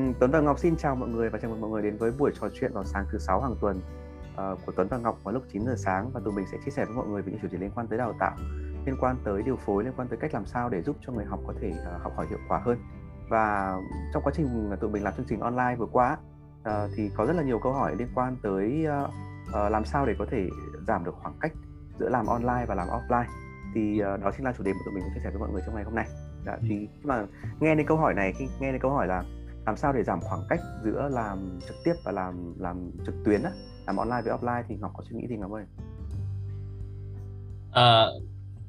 Ừ, Tuấn và Ngọc xin chào mọi người và chào mừng mọi người đến với buổi trò chuyện vào sáng thứ sáu hàng tuần uh, của Tuấn và Ngọc vào lúc 9 giờ sáng và tụi mình sẽ chia sẻ với mọi người về những chủ đề liên quan tới đào tạo, liên quan tới điều phối, liên quan tới cách làm sao để giúp cho người học có thể uh, học hỏi hiệu quả hơn. Và trong quá trình tụi mình làm chương trình online vừa qua uh, thì có rất là nhiều câu hỏi liên quan tới uh, uh, làm sao để có thể giảm được khoảng cách giữa làm online và làm offline. Thì uh, đó chính là chủ đề mà tụi mình muốn chia sẻ với mọi người trong ngày hôm nay. Dạ, thì khi mà nghe đến câu hỏi này, khi nghe đến câu hỏi là làm sao để giảm khoảng cách giữa làm trực tiếp và làm làm trực tuyến á? Làm online với offline thì ngọc có suy nghĩ gì ngọc ơi? À,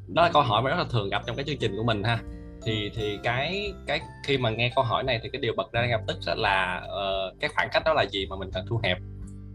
đó là câu hỏi mà rất là thường gặp trong cái chương trình của mình ha. Thì thì cái cái khi mà nghe câu hỏi này thì cái điều bật ra ngay lập tức là uh, cái khoảng cách đó là gì mà mình cần thu hẹp.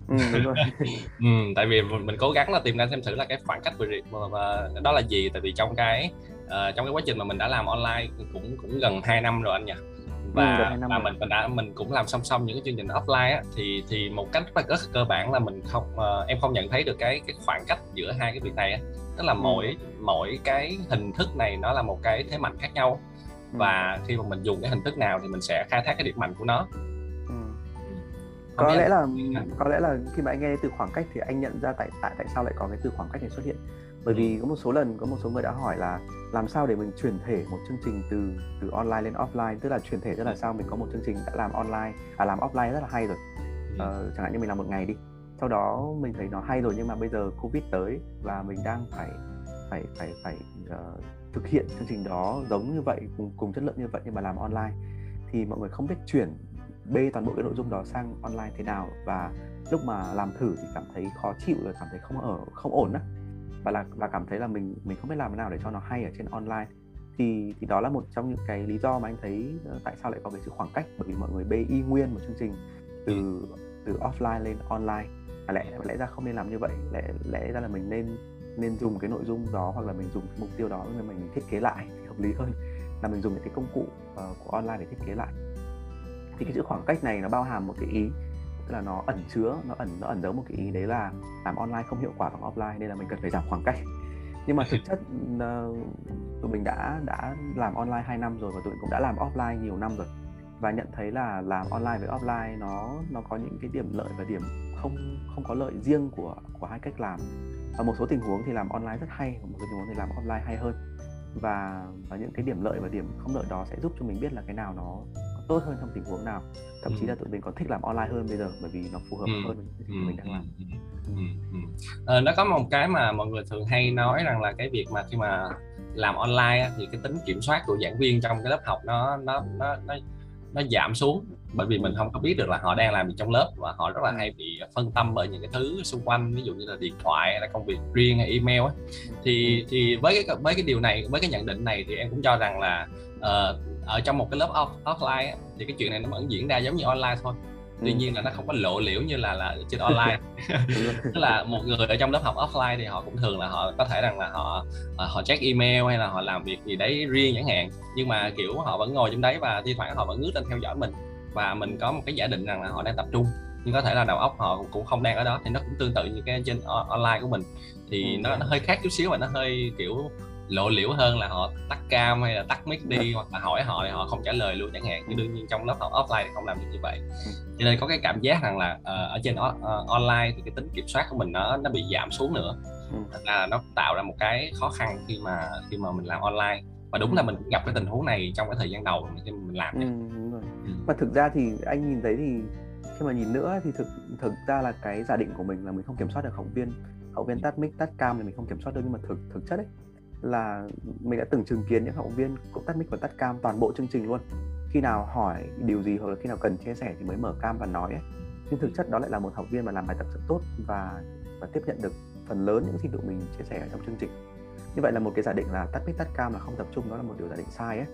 Ừ, đúng rồi. ừ, tại vì mình cố gắng là tìm ra xem thử là cái khoảng cách về mà, mà đó là gì. Tại vì trong cái uh, trong cái quá trình mà mình đã làm online cũng cũng gần 2 năm rồi anh nhỉ và ừ, và mình mình đã mình cũng làm song song những cái chương trình offline á thì thì một cách rất là cơ bản là mình không uh, em không nhận thấy được cái cái khoảng cách giữa hai cái việc này á tức là ừ. mỗi mỗi cái hình thức này nó là một cái thế mạnh khác nhau ừ. và khi mà mình dùng cái hình thức nào thì mình sẽ khai thác cái điểm mạnh của nó. Có lẽ là có lẽ là khi mà anh nghe từ khoảng cách thì anh nhận ra tại tại tại sao lại có cái từ khoảng cách này xuất hiện. Bởi vì có một số lần có một số người đã hỏi là làm sao để mình chuyển thể một chương trình từ từ online lên offline tức là chuyển thể tức là sao mình có một chương trình đã làm online à làm offline rất là hay rồi. Ờ, chẳng hạn như mình làm một ngày đi sau đó mình thấy nó hay rồi nhưng mà bây giờ covid tới và mình đang phải phải phải phải uh, thực hiện chương trình đó giống như vậy cùng cùng chất lượng như vậy nhưng mà làm online thì mọi người không biết chuyển bê toàn bộ cái nội dung đó sang online thế nào và lúc mà làm thử thì cảm thấy khó chịu rồi cảm thấy không ở không ổn á. Và là và cảm thấy là mình mình không biết làm thế nào để cho nó hay ở trên online. Thì thì đó là một trong những cái lý do mà anh thấy uh, tại sao lại có cái sự khoảng cách bởi vì mọi người bê y nguyên một chương trình từ ừ. từ offline lên online. Và lẽ lẽ ra không nên làm như vậy. Lẽ lẽ ra là mình nên nên dùng cái nội dung đó hoặc là mình dùng cái mục tiêu đó để mình thiết kế lại thì hợp lý hơn là mình dùng những cái công cụ uh, của online để thiết kế lại thì cái sự khoảng cách này nó bao hàm một cái ý tức là nó ẩn chứa nó ẩn nó ẩn giấu một cái ý đấy là làm online không hiệu quả bằng offline nên là mình cần phải giảm khoảng cách. Nhưng mà thực chất uh, tụi mình đã đã làm online 2 năm rồi và tụi mình cũng đã làm offline nhiều năm rồi. Và nhận thấy là làm online với offline nó nó có những cái điểm lợi và điểm không không có lợi riêng của của hai cách làm. Và một số tình huống thì làm online rất hay và một số tình huống thì làm offline hay hơn. Và và những cái điểm lợi và điểm không lợi đó sẽ giúp cho mình biết là cái nào nó tốt hơn trong tình huống nào thậm chí là tụi mình còn thích làm online hơn bây giờ bởi vì nó phù hợp ừ. hơn với ừ. mình đang làm ừ. Ừ. À, nó có một cái mà mọi người thường hay nói rằng là cái việc mà khi mà làm online thì cái tính kiểm soát của giảng viên trong cái lớp học nó nó nó nó nó giảm xuống bởi vì mình không có biết được là họ đang làm gì trong lớp và họ rất là hay bị phân tâm bởi những cái thứ xung quanh ví dụ như là điện thoại hay là công việc riêng hay email ấy. thì thì với cái với cái điều này với cái nhận định này thì em cũng cho rằng là uh, ở trong một cái lớp off, offline ấy, thì cái chuyện này nó vẫn diễn ra giống như online thôi. Tuy ừ. nhiên là nó không có lộ liễu như là là trên online. Tức là một người ở trong lớp học offline thì họ cũng thường là họ có thể rằng là họ ờ, họ check email hay là họ làm việc gì đấy riêng chẳng hạn. Nhưng mà kiểu họ vẫn ngồi trong đấy và thi thoảng họ vẫn ngước lên theo dõi mình. Và mình có một cái giả định rằng là họ đang tập trung. Nhưng có thể là đầu óc họ cũng không đang ở đó thì nó cũng tương tự như cái trên online của mình. Thì ừ. nó, nó hơi khác chút xíu và nó hơi kiểu lộ liễu hơn là họ tắt cam hay là tắt mic đi hoặc là hỏi họ thì họ không trả lời luôn chẳng hạn. Nhưng đương nhiên trong lớp học offline thì không làm được như vậy. Cho nên có cái cảm giác rằng là uh, ở trên uh, online thì cái tính kiểm soát của mình nó nó bị giảm xuống nữa. Thành ra nó tạo ra một cái khó khăn khi mà khi mà mình làm online. Và đúng là mình gặp cái tình huống này trong cái thời gian đầu khi mình làm ừ, đúng rồi. Ừ. mà thực ra thì anh nhìn thấy thì khi mà nhìn nữa thì thực thực ra là cái giả định của mình là mình không kiểm soát được học viên. Học viên tắt mic tắt cam thì mình không kiểm soát được nhưng mà thực thực chất ấy là mình đã từng chứng kiến những học viên cũng tắt mic và tắt cam toàn bộ chương trình luôn. Khi nào hỏi điều gì hoặc là khi nào cần chia sẻ thì mới mở cam và nói ấy. nhưng thực chất đó lại là một học viên mà làm bài tập rất tốt và và tiếp nhận được phần lớn những gì tụi mình chia sẻ ở trong chương trình. Như vậy là một cái giả định là tắt mic, tắt cam là không tập trung đó là một điều giả định sai ấy.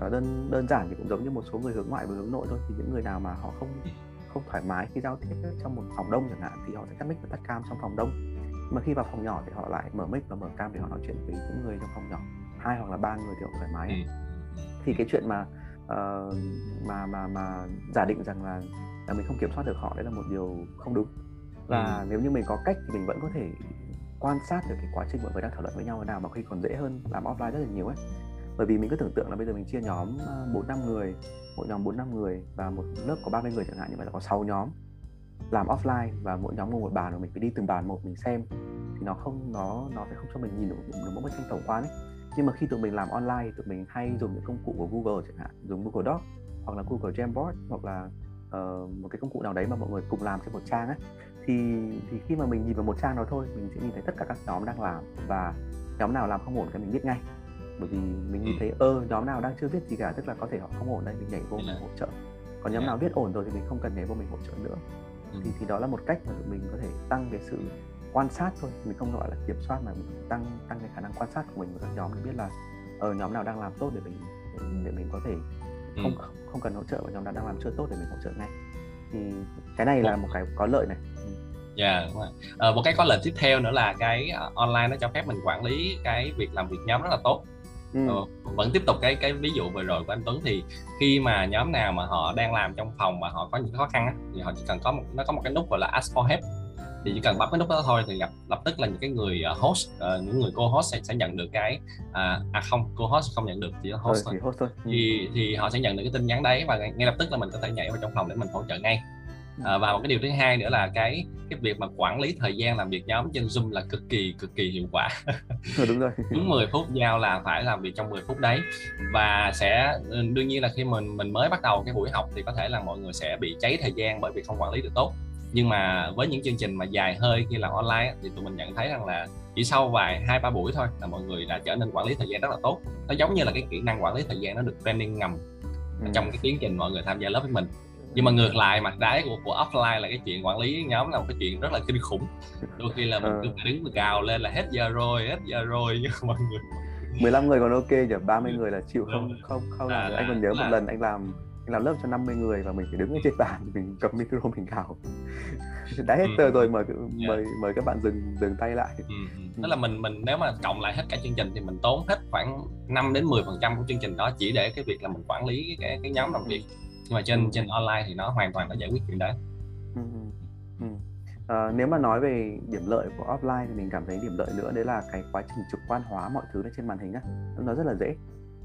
Và đơn đơn giản thì cũng giống như một số người hướng ngoại và hướng nội thôi, thì những người nào mà họ không không thoải mái khi giao tiếp trong một phòng đông chẳng hạn thì họ sẽ tắt mic và tắt cam trong phòng đông mà khi vào phòng nhỏ thì họ lại mở mic và mở cam để họ nói chuyện với những người trong phòng nhỏ. Hai hoặc là ba người thì họ thoải mái. Ừ. thì cái chuyện mà uh, mà mà mà giả định rằng là là mình không kiểm soát được họ đấy là một điều không đúng. Và ừ. nếu như mình có cách thì mình vẫn có thể quan sát được cái quá trình mọi người đang thảo luận với nhau thế nào mà khi còn dễ hơn làm offline rất là nhiều ấy. Bởi vì mình cứ tưởng tượng là bây giờ mình chia nhóm bốn năm người mỗi nhóm bốn năm người và một lớp có 30 người chẳng hạn như vậy là có 6 nhóm làm offline và mỗi nhóm ngồi một bàn rồi mình phải đi từng bàn một mình xem. Thì nó không nó nó sẽ không cho mình nhìn được, một bức tranh tổng quan ấy. Nhưng mà khi tụi mình làm online tụi mình hay dùng những công cụ của Google chẳng hạn dùng Google Docs hoặc là Google Jamboard hoặc là uh, một cái công cụ nào đấy mà mọi người cùng làm trên một trang ấy. Thì thì khi mà mình nhìn vào một trang đó thôi mình sẽ nhìn thấy tất cả các nhóm đang làm và nhóm nào làm không ổn thì mình biết ngay. Bởi vì mình nhìn ừ. thấy ơ nhóm nào đang chưa viết gì cả tức là có thể họ không ổn đây mình nhảy vô mình hỗ trợ. Còn nhóm nào viết ổn rồi thì mình không cần nhảy vô mình hỗ trợ nữa ừ. thì thì đó là một cách mà mình có thể tăng cái sự quan sát thôi mình không gọi là kiểm soát mà mình tăng tăng cái khả năng quan sát của mình với các nhóm để biết là ở nhóm nào đang làm tốt để mình để mình có thể không ừ. không cần hỗ trợ và nhóm nào đang làm chưa tốt để mình hỗ trợ ngay thì cái này là một cái có lợi này dạ yeah. À, một cái có lợi tiếp theo nữa là cái uh, online nó cho phép mình quản lý cái việc làm việc nhóm rất là tốt ừ. ờ, vẫn tiếp tục cái cái ví dụ vừa rồi của anh Tuấn thì khi mà nhóm nào mà họ đang làm trong phòng mà họ có những khó khăn á, thì họ chỉ cần có một nó có một cái nút gọi là ask for help thì chỉ cần bấm cái nút đó thôi thì gặp lập tức là những cái người uh, host uh, những người cô host sẽ, sẽ nhận được cái à, à không cô host không nhận được chỉ host thôi, thì, host thôi. Ừ. thì thì họ sẽ nhận được cái tin nhắn đấy và ngay lập tức là mình có thể nhảy vào trong phòng để mình hỗ trợ ngay à, và một cái điều thứ hai nữa là cái cái việc mà quản lý thời gian làm việc nhóm trên zoom là cực kỳ cực kỳ hiệu quả. Ừ, đúng rồi. Đúng 10 phút giao là phải làm việc trong 10 phút đấy. Và sẽ ừ, đương nhiên là khi mình mình mới bắt đầu cái buổi học thì có thể là mọi người sẽ bị cháy thời gian bởi vì không quản lý được tốt. Nhưng mà với những chương trình mà dài hơi khi làm online thì tụi mình nhận thấy rằng là chỉ sau vài hai ba buổi thôi là mọi người đã trở nên quản lý thời gian rất là tốt. Nó giống như là cái kỹ năng quản lý thời gian nó được training ngầm ừ. trong cái tiến trình mọi người tham gia lớp với mình nhưng mà ngược lại mặt trái của, của offline là cái chuyện quản lý nhóm là một cái chuyện rất là kinh khủng. Đôi khi là mình cứ phải đứng gào lên là hết giờ rồi hết giờ rồi nhưng mọi người 15 người còn ok nhỉ? 30 người là chịu không không không. À, anh còn nhớ là... một lần anh làm anh làm lớp cho 50 người và mình phải đứng ở trên bàn mình cầm micro mình gào. Đã hết giờ rồi mời mời mời các bạn dừng dừng tay lại. Ừ. tức là mình mình nếu mà cộng lại hết cả chương trình thì mình tốn hết khoảng 5 đến 10 phần trăm của chương trình đó chỉ để cái việc là mình quản lý cái cái nhóm làm việc nhưng mà trên trên online thì nó hoàn toàn nó giải quyết chuyện đấy ừ. Ừ. À, nếu mà nói về điểm lợi của offline thì mình cảm thấy điểm lợi nữa đấy là cái quá trình trực quan hóa mọi thứ lên trên màn hình á nó rất là dễ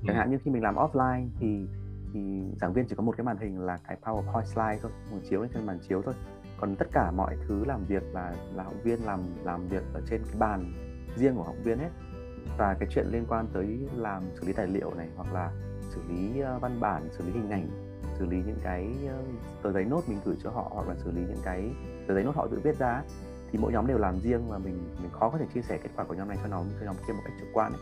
chẳng hạn như khi mình làm offline thì thì giảng viên chỉ có một cái màn hình là cái PowerPoint slide thôi, mình chiếu lên trên màn chiếu thôi. Còn tất cả mọi thứ làm việc là là học viên làm làm việc ở trên cái bàn riêng của học viên hết. Và cái chuyện liên quan tới làm xử lý tài liệu này hoặc là xử lý văn bản, xử lý hình ảnh xử lý những cái ờ, tờ giấy nốt mình gửi cho họ hoặc là xử lý những cái tờ giấy nốt họ tự viết ra thì mỗi nhóm đều làm riêng và mình mình khó có thể chia sẻ kết quả của nhóm này cho nhóm cho nhóm kia một cách trực quan ấy.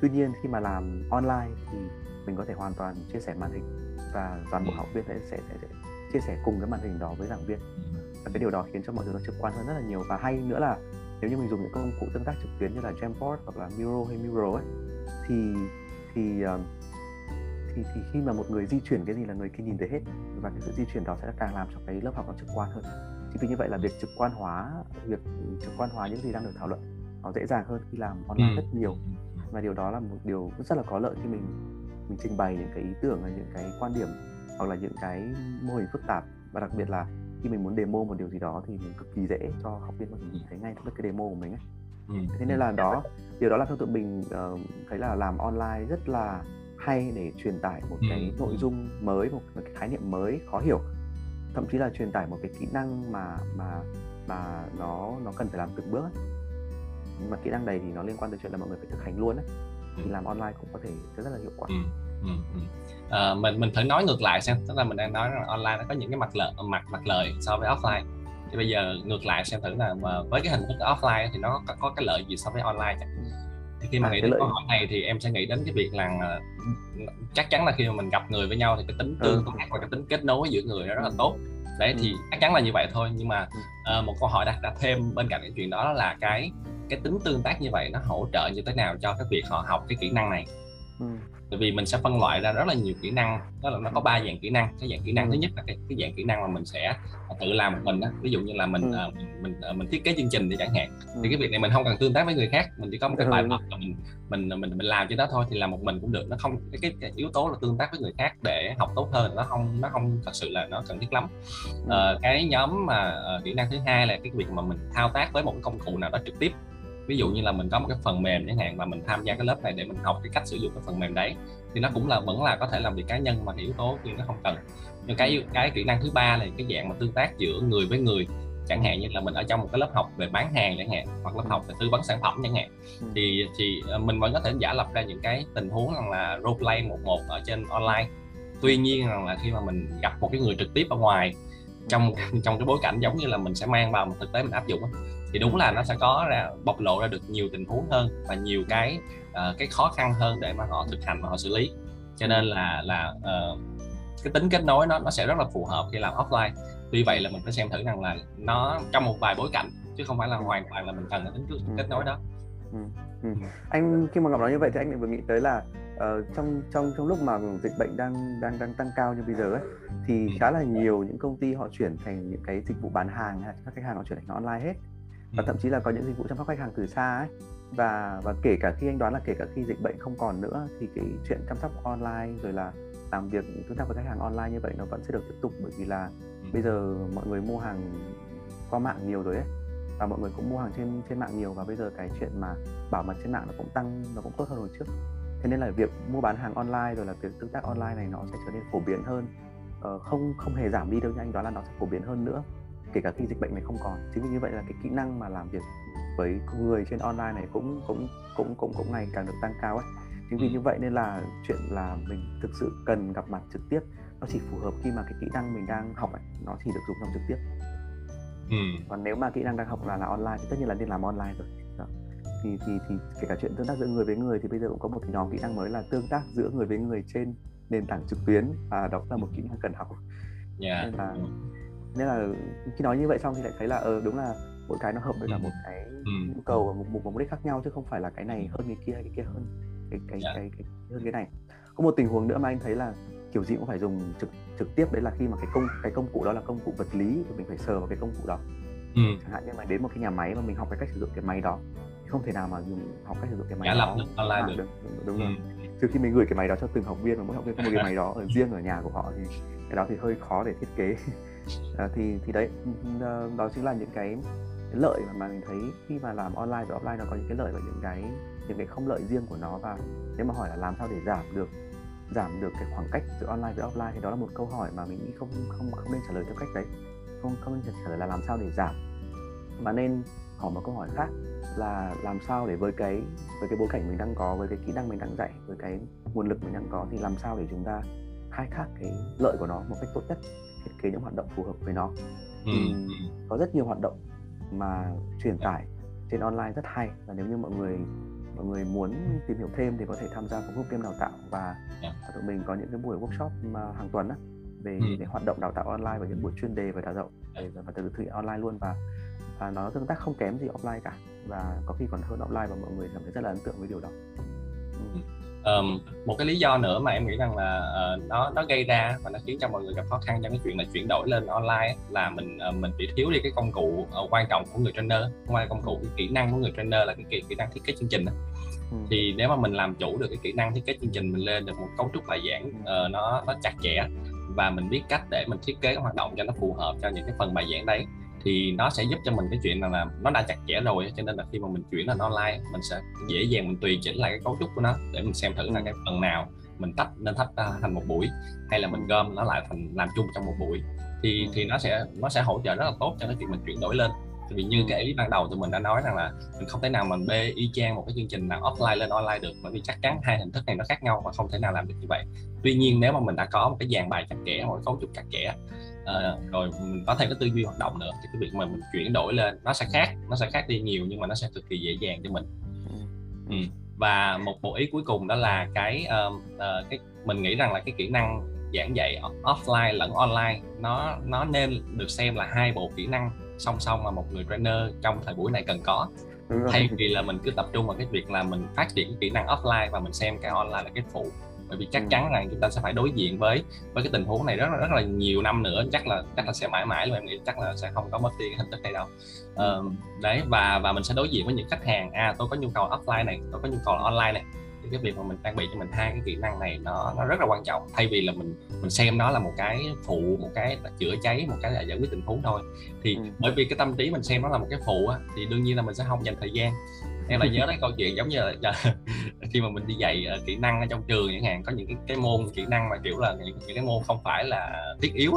Tuy nhiên khi mà làm online thì mình có thể hoàn toàn chia sẻ màn hình và toàn bộ học viên sẽ, sẽ, sẽ, sẽ chia sẻ cùng cái màn hình đó với giảng viên và cái điều đó khiến cho mọi thứ nó trực quan hơn rất là nhiều và hay nữa là nếu như mình dùng những công cụ tương tác trực tuyến như là Jamboard hoặc là Miro hay Miro ấy thì thì ờ, thì thì khi mà một người di chuyển cái gì là người kia nhìn thấy hết và cái sự di chuyển đó sẽ càng làm cho cái lớp học nó trực quan hơn chính vì như vậy là việc trực quan hóa việc trực quan hóa những gì đang được thảo luận nó dễ dàng hơn khi làm online ừ. rất nhiều và điều đó là một điều rất là có lợi khi mình mình trình bày những cái ý tưởng hay những cái quan điểm hoặc là những cái mô hình phức tạp và đặc biệt là khi mình muốn demo một điều gì đó thì mình cực kỳ dễ cho học viên có thể nhìn thấy ngay được cái demo của mình ấy. Ừ. thế nên là đó điều đó là theo tụi mình uh, thấy là làm online rất là hay để truyền tải một ừ. cái nội dung mới một, một cái khái niệm mới khó hiểu thậm chí là truyền tải một cái kỹ năng mà mà mà nó nó cần phải làm từng bước ấy. nhưng mà kỹ năng này thì nó liên quan tới chuyện là mọi người phải thực hành luôn ấy thì làm online cũng có thể rất là hiệu quả ừ. Ừ, ừ. À, mình mình thử nói ngược lại xem tức là mình đang nói rằng online nó có những cái mặt lợi mặt mặt lời so với offline thì bây giờ ngược lại xem thử là với cái hình thức offline thì nó có, có cái lợi gì so với online chẳng thì khi mà à, nghĩ đến câu hỏi này thì em sẽ nghĩ đến cái việc là ờ, chắc chắn là khi mà mình gặp người với nhau thì cái tính tương tác ừ. và cái tính kết nối giữa người nó rất là tốt. Đấy ừ. thì chắc chắn là như vậy thôi. Nhưng mà uh, một câu hỏi đặt đặt thêm bên cạnh cái chuyện đó là cái cái tính tương tác như vậy nó hỗ trợ như thế nào cho cái việc họ học cái kỹ năng này ừ. bởi vì mình sẽ phân loại ra rất là nhiều kỹ năng đó là nó có ba dạng kỹ năng cái dạng kỹ năng ừ. thứ nhất là cái, cái dạng kỹ năng mà mình sẽ tự làm một mình đó. ví dụ như là mình ừ. uh, mình mình, uh, mình thiết kế chương trình thì chẳng hạn ừ. thì cái việc này mình không cần tương tác với người khác mình chỉ có một cái bài ừ. là mình mình mình mình làm cho đó thôi thì làm một mình cũng được nó không cái, cái, cái yếu tố là tương tác với người khác để học tốt hơn nó không nó không thật sự là nó cần thiết lắm uh, cái nhóm mà uh, kỹ năng thứ hai là cái việc mà mình thao tác với một công cụ nào đó trực tiếp ví dụ như là mình có một cái phần mềm chẳng hạn và mình tham gia cái lớp này để mình học cái cách sử dụng cái phần mềm đấy thì nó cũng là vẫn là có thể làm việc cá nhân mà yếu tố kia nó không cần. Nhưng cái cái kỹ năng thứ ba là cái dạng mà tương tác giữa người với người chẳng hạn như là mình ở trong một cái lớp học về bán hàng chẳng hạn hoặc lớp học về tư vấn sản phẩm chẳng hạn ừ. thì thì ờ, mình vẫn có thể giả lập ra những cái tình huống rằng là role play một một ở trên online. Tuy nhiên rằng là khi mà mình gặp một cái người trực tiếp ở ngoài trong trong cái bối cảnh giống như là mình sẽ mang vào một thực tế mình áp dụng thì đúng là nó sẽ có ra bộc lộ ra được nhiều tình huống hơn và nhiều cái uh, cái khó khăn hơn để mà họ thực hành và họ xử lý cho nên là là uh, cái tính kết nối nó nó sẽ rất là phù hợp khi làm offline tuy vậy là mình phải xem thử rằng là nó trong một vài bối cảnh chứ không phải là hoàn toàn là mình cần tính ừ. kết nối đó ừ. Ừ. anh khi mà gặp nói như vậy thì anh lại vừa nghĩ tới là uh, trong trong trong lúc mà dịch bệnh đang đang đang tăng cao như bây giờ ấy thì khá là nhiều những công ty họ chuyển thành những cái dịch vụ bán hàng các khách hàng họ chuyển thành online hết và thậm chí là có những dịch vụ chăm sóc khách hàng từ xa ấy. Và và kể cả khi anh đoán là kể cả khi dịch bệnh không còn nữa thì cái chuyện chăm sóc online rồi là làm việc tương tác với khách hàng online như vậy nó vẫn sẽ được tiếp tục. Bởi vì là ừ. bây giờ mọi người mua hàng qua mạng nhiều rồi ấy. Và mọi người cũng mua hàng trên trên mạng nhiều. Và bây giờ cái chuyện mà bảo mật trên mạng nó cũng tăng nó cũng tốt hơn hồi trước. Thế nên là việc mua bán hàng online rồi là việc tương tác online này nó sẽ trở nên phổ biến hơn. Ờ, không không hề giảm đi đâu nhanh đó là nó sẽ phổ biến hơn nữa kể cả khi dịch bệnh này không còn. Chính vì như vậy là cái kỹ năng mà làm việc với người trên online này cũng cũng cũng cũng cũng ngày càng được tăng cao ấy. Chính vì như vậy nên là chuyện là mình thực sự cần gặp mặt trực tiếp nó chỉ phù hợp khi mà cái kỹ năng mình đang học ấy, nó chỉ được dùng trong trực tiếp. Ừ. còn nếu mà kỹ năng đang học là là online thì tất nhiên là nên làm online rồi. Đó. thì thì thì kể cả chuyện tương tác giữa người với người thì bây giờ cũng có một nhóm kỹ năng mới là tương tác giữa người với người trên nền tảng trực tuyến và đó là một kỹ năng cần học. Yeah. nên là nên là khi nói như vậy xong thì lại thấy là ờ đúng là mỗi cái nó hợp với là một cái nhu cầu và một, một mục đích khác nhau chứ không phải là cái này hơn cái kia hay cái kia hơn cái cái, yeah. cái, cái, cái hơn cái này có một tình huống nữa mà anh thấy là kiểu gì cũng phải dùng trực trực tiếp đấy là khi mà cái công cái công cụ đó là công cụ vật lý thì mình phải sờ vào cái công cụ đó ừ. chẳng hạn như mà đến một cái nhà máy mà mình học cái cách sử dụng cái máy đó thì không thể nào mà dùng học cách sử dụng cái máy Giả đó lập online được. được đúng rồi ừ. trừ khi mình gửi cái máy đó cho từng học viên và mỗi học viên có một cái máy đó ở riêng ở nhà của họ thì cái đó thì hơi khó để thiết kế à, thì thì đấy ừ, ừ, ờ, đó chính là những cái, cái lợi mà, mà mình thấy khi mà làm online và offline nó có những cái lợi và những cái những cái không lợi riêng của nó. Và nếu mà hỏi là làm sao để giảm được giảm được cái khoảng cách giữa online với offline thì đó là một câu hỏi mà mình nghĩ không không không nên trả lời theo cách đấy. Không không nên trả lời là làm sao để giảm. Mà nên hỏi một câu hỏi khác là làm sao để với cái với cái bối cảnh mình đang có với cái kỹ năng mình đang dạy với cái nguồn lực mình đang có thì làm sao để chúng ta khai thác cái lợi của nó một cách tốt nhất? Thiết kế những hoạt động phù hợp với nó ừ. thì có rất nhiều hoạt động mà truyền tải trên online rất hay và nếu như mọi người mọi người muốn tìm hiểu thêm thì có thể tham gia vào group game đào tạo và yeah. Dạ. tụi mình có những cái buổi workshop hàng tuần á về ừ. cái hoạt động đào tạo online và những buổi chuyên đề về đào tạo để và từ thực hiện online luôn và và nó tương tác không kém gì offline cả và có khi còn hơn offline và mọi người cảm thấy rất là ấn tượng với điều đó. Ừ um, một cái lý do nữa mà em nghĩ rằng là uh, nó nó gây ra và nó khiến cho mọi người gặp khó khăn trong cái chuyện là chuyển đổi lên online là mình uh, mình bị thiếu đi cái công cụ uh, quan trọng của người trainer ngoài công cụ cái kỹ năng của người trainer là cái kỹ, kỹ năng thiết kế chương trình đó. Ừ. thì nếu mà mình làm chủ được cái kỹ năng thiết kế chương trình mình lên được một cấu trúc bài giảng uh, nó nó chặt chẽ và mình biết cách để mình thiết kế cái hoạt động cho nó phù hợp cho những cái phần bài giảng đấy thì nó sẽ giúp cho mình cái chuyện là, là nó đã chặt chẽ rồi cho nên là khi mà mình chuyển lên online mình sẽ dễ dàng mình tùy chỉnh lại cái cấu trúc của nó để mình xem thử là cái phần nào mình tách nên tách ra thành một buổi hay là mình gom nó lại thành làm chung trong một buổi. Thì thì nó sẽ nó sẽ hỗ trợ rất là tốt cho cái chuyện mình chuyển đổi lên vì như cái ý ban đầu tụi mình đã nói rằng là mình không thể nào mình bê y chang một cái chương trình nào offline lên online được bởi vì chắc chắn hai hình thức này nó khác nhau và không thể nào làm được như vậy tuy nhiên nếu mà mình đã có một cái dàn bài chặt chẽ một cấu trúc chặt chẽ uh, rồi mình có thêm cái tư duy hoạt động nữa thì cái việc mà mình chuyển đổi lên nó sẽ khác nó sẽ khác đi nhiều nhưng mà nó sẽ cực kỳ dễ dàng cho mình ừ. ừ. và một bộ ý cuối cùng đó là cái uh, uh, cái mình nghĩ rằng là cái kỹ năng giảng dạy offline lẫn online nó nó nên được xem là hai bộ kỹ năng song song mà một người trainer trong thời buổi này cần có. Thay vì là mình cứ tập trung vào cái việc là mình phát triển kỹ năng offline và mình xem cái online là cái phụ. Bởi vì chắc ừ. chắn rằng chúng ta sẽ phải đối diện với với cái tình huống này rất là rất là nhiều năm nữa. Chắc là chắc là sẽ mãi mãi luôn em nghĩ chắc là sẽ không có mất đi cái hình thức này đâu. Uh, đấy và và mình sẽ đối diện với những khách hàng. À tôi có nhu cầu offline này tôi có nhu cầu online này thì cái việc mà mình trang bị cho mình hai cái kỹ năng này nó nó rất là quan trọng. Thay vì là mình mình xem nó là một cái phụ một cái chữa cháy một cái là giải quyết tình huống thôi. Thì ừ. bởi vì cái tâm trí mình xem nó là một cái phụ á, thì đương nhiên là mình sẽ không dành thời gian. Em lại nhớ đến câu chuyện giống như là khi mà mình đi dạy uh, kỹ năng ở trong trường chẳng hạn có những cái cái môn kỹ năng mà kiểu là những, những cái môn không phải là thiết yếu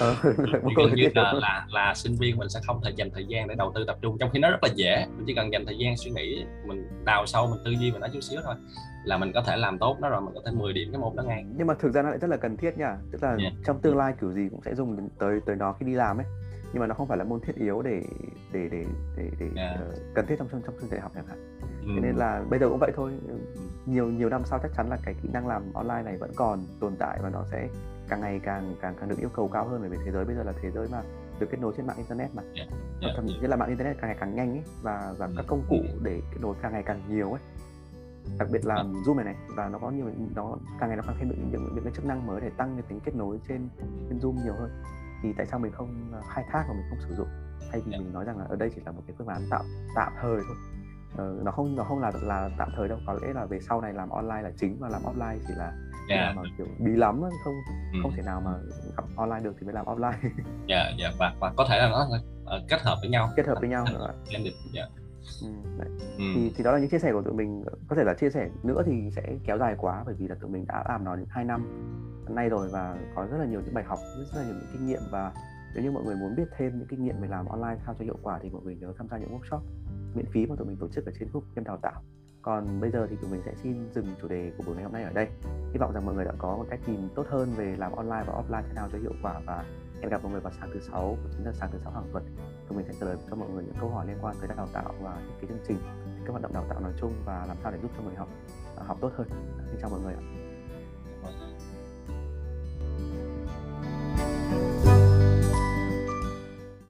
ờ, gần như là, là là sinh viên mình sẽ không thể dành thời gian để đầu tư tập trung trong khi nó rất là dễ. Mình chỉ cần dành thời gian suy nghĩ mình đào sâu mình tư duy về nó chút xíu thôi là mình có thể làm tốt nó rồi mình có thể 10 điểm cái môn đó ngay. Nhưng mà thực ra nó lại rất là cần thiết nha. Tức là yeah. trong tương lai kiểu gì cũng sẽ dùng tới tới nó khi đi làm ấy. Nhưng mà nó không phải là môn thiết yếu để để để để, để yeah. uh, cần thiết trong trong trong chương trình học chẳng hạn ừ. thế nên là bây giờ cũng vậy thôi nhiều nhiều năm sau chắc chắn là cái kỹ năng làm online này vẫn còn tồn tại và nó sẽ càng ngày càng càng càng được yêu cầu cao hơn bởi vì thế giới bây giờ là thế giới mà được kết nối trên mạng internet mà yeah. Yeah. thậm chí là mạng internet càng ngày càng nhanh ấy và và các công cụ để kết nối càng ngày càng nhiều ấy đặc biệt là Zoom này này và nó có nhiều nó càng ngày nó càng thêm những những, những cái chức năng mới để tăng cái tính kết nối trên trên Zoom nhiều hơn thì tại sao mình không ờ, khai thác và mình không sử dụng thay vì yeah. mình nói rằng là ở đây chỉ là một cái phương án tạm tạm thời thôi ờ, nó không nó không là là tạm thời đâu có lẽ là về sau này làm online là chính và làm offline chỉ là yeah. mà kiểu bí lắm không ừ. không thể nào mà gặp online được thì mới làm offline dạ yeah, dạ yeah. và, và có thể là nó uh, kết hợp với nhau kết hợp với nhau rồi yeah. Dạ. Ừ, Ừ. thì thì đó là những chia sẻ của tụi mình có thể là chia sẻ nữa thì sẽ kéo dài quá bởi vì là tụi mình đã làm nó đến 2 năm nay rồi và có rất là nhiều những bài học rất là nhiều những kinh nghiệm và nếu như mọi người muốn biết thêm những kinh nghiệm về làm online sao cho hiệu quả thì mọi người nhớ tham gia những workshop miễn phí mà tụi mình tổ chức ở trên group em đào tạo. Còn bây giờ thì tụi mình sẽ xin dừng chủ đề của buổi ngày hôm nay ở đây. Hy vọng rằng mọi người đã có một cách nhìn tốt hơn về làm online và offline thế nào cho hiệu quả và hẹn gặp mọi người vào sáng thứ sáu, chính là sáng thứ sáu hàng tuần. Tụi mình sẽ trả lời cho mọi người những câu hỏi liên quan tới đào tạo và những cái chương trình, các hoạt động đào tạo nói chung và làm sao để giúp cho người học à, học tốt hơn. Xin chào mọi người ạ.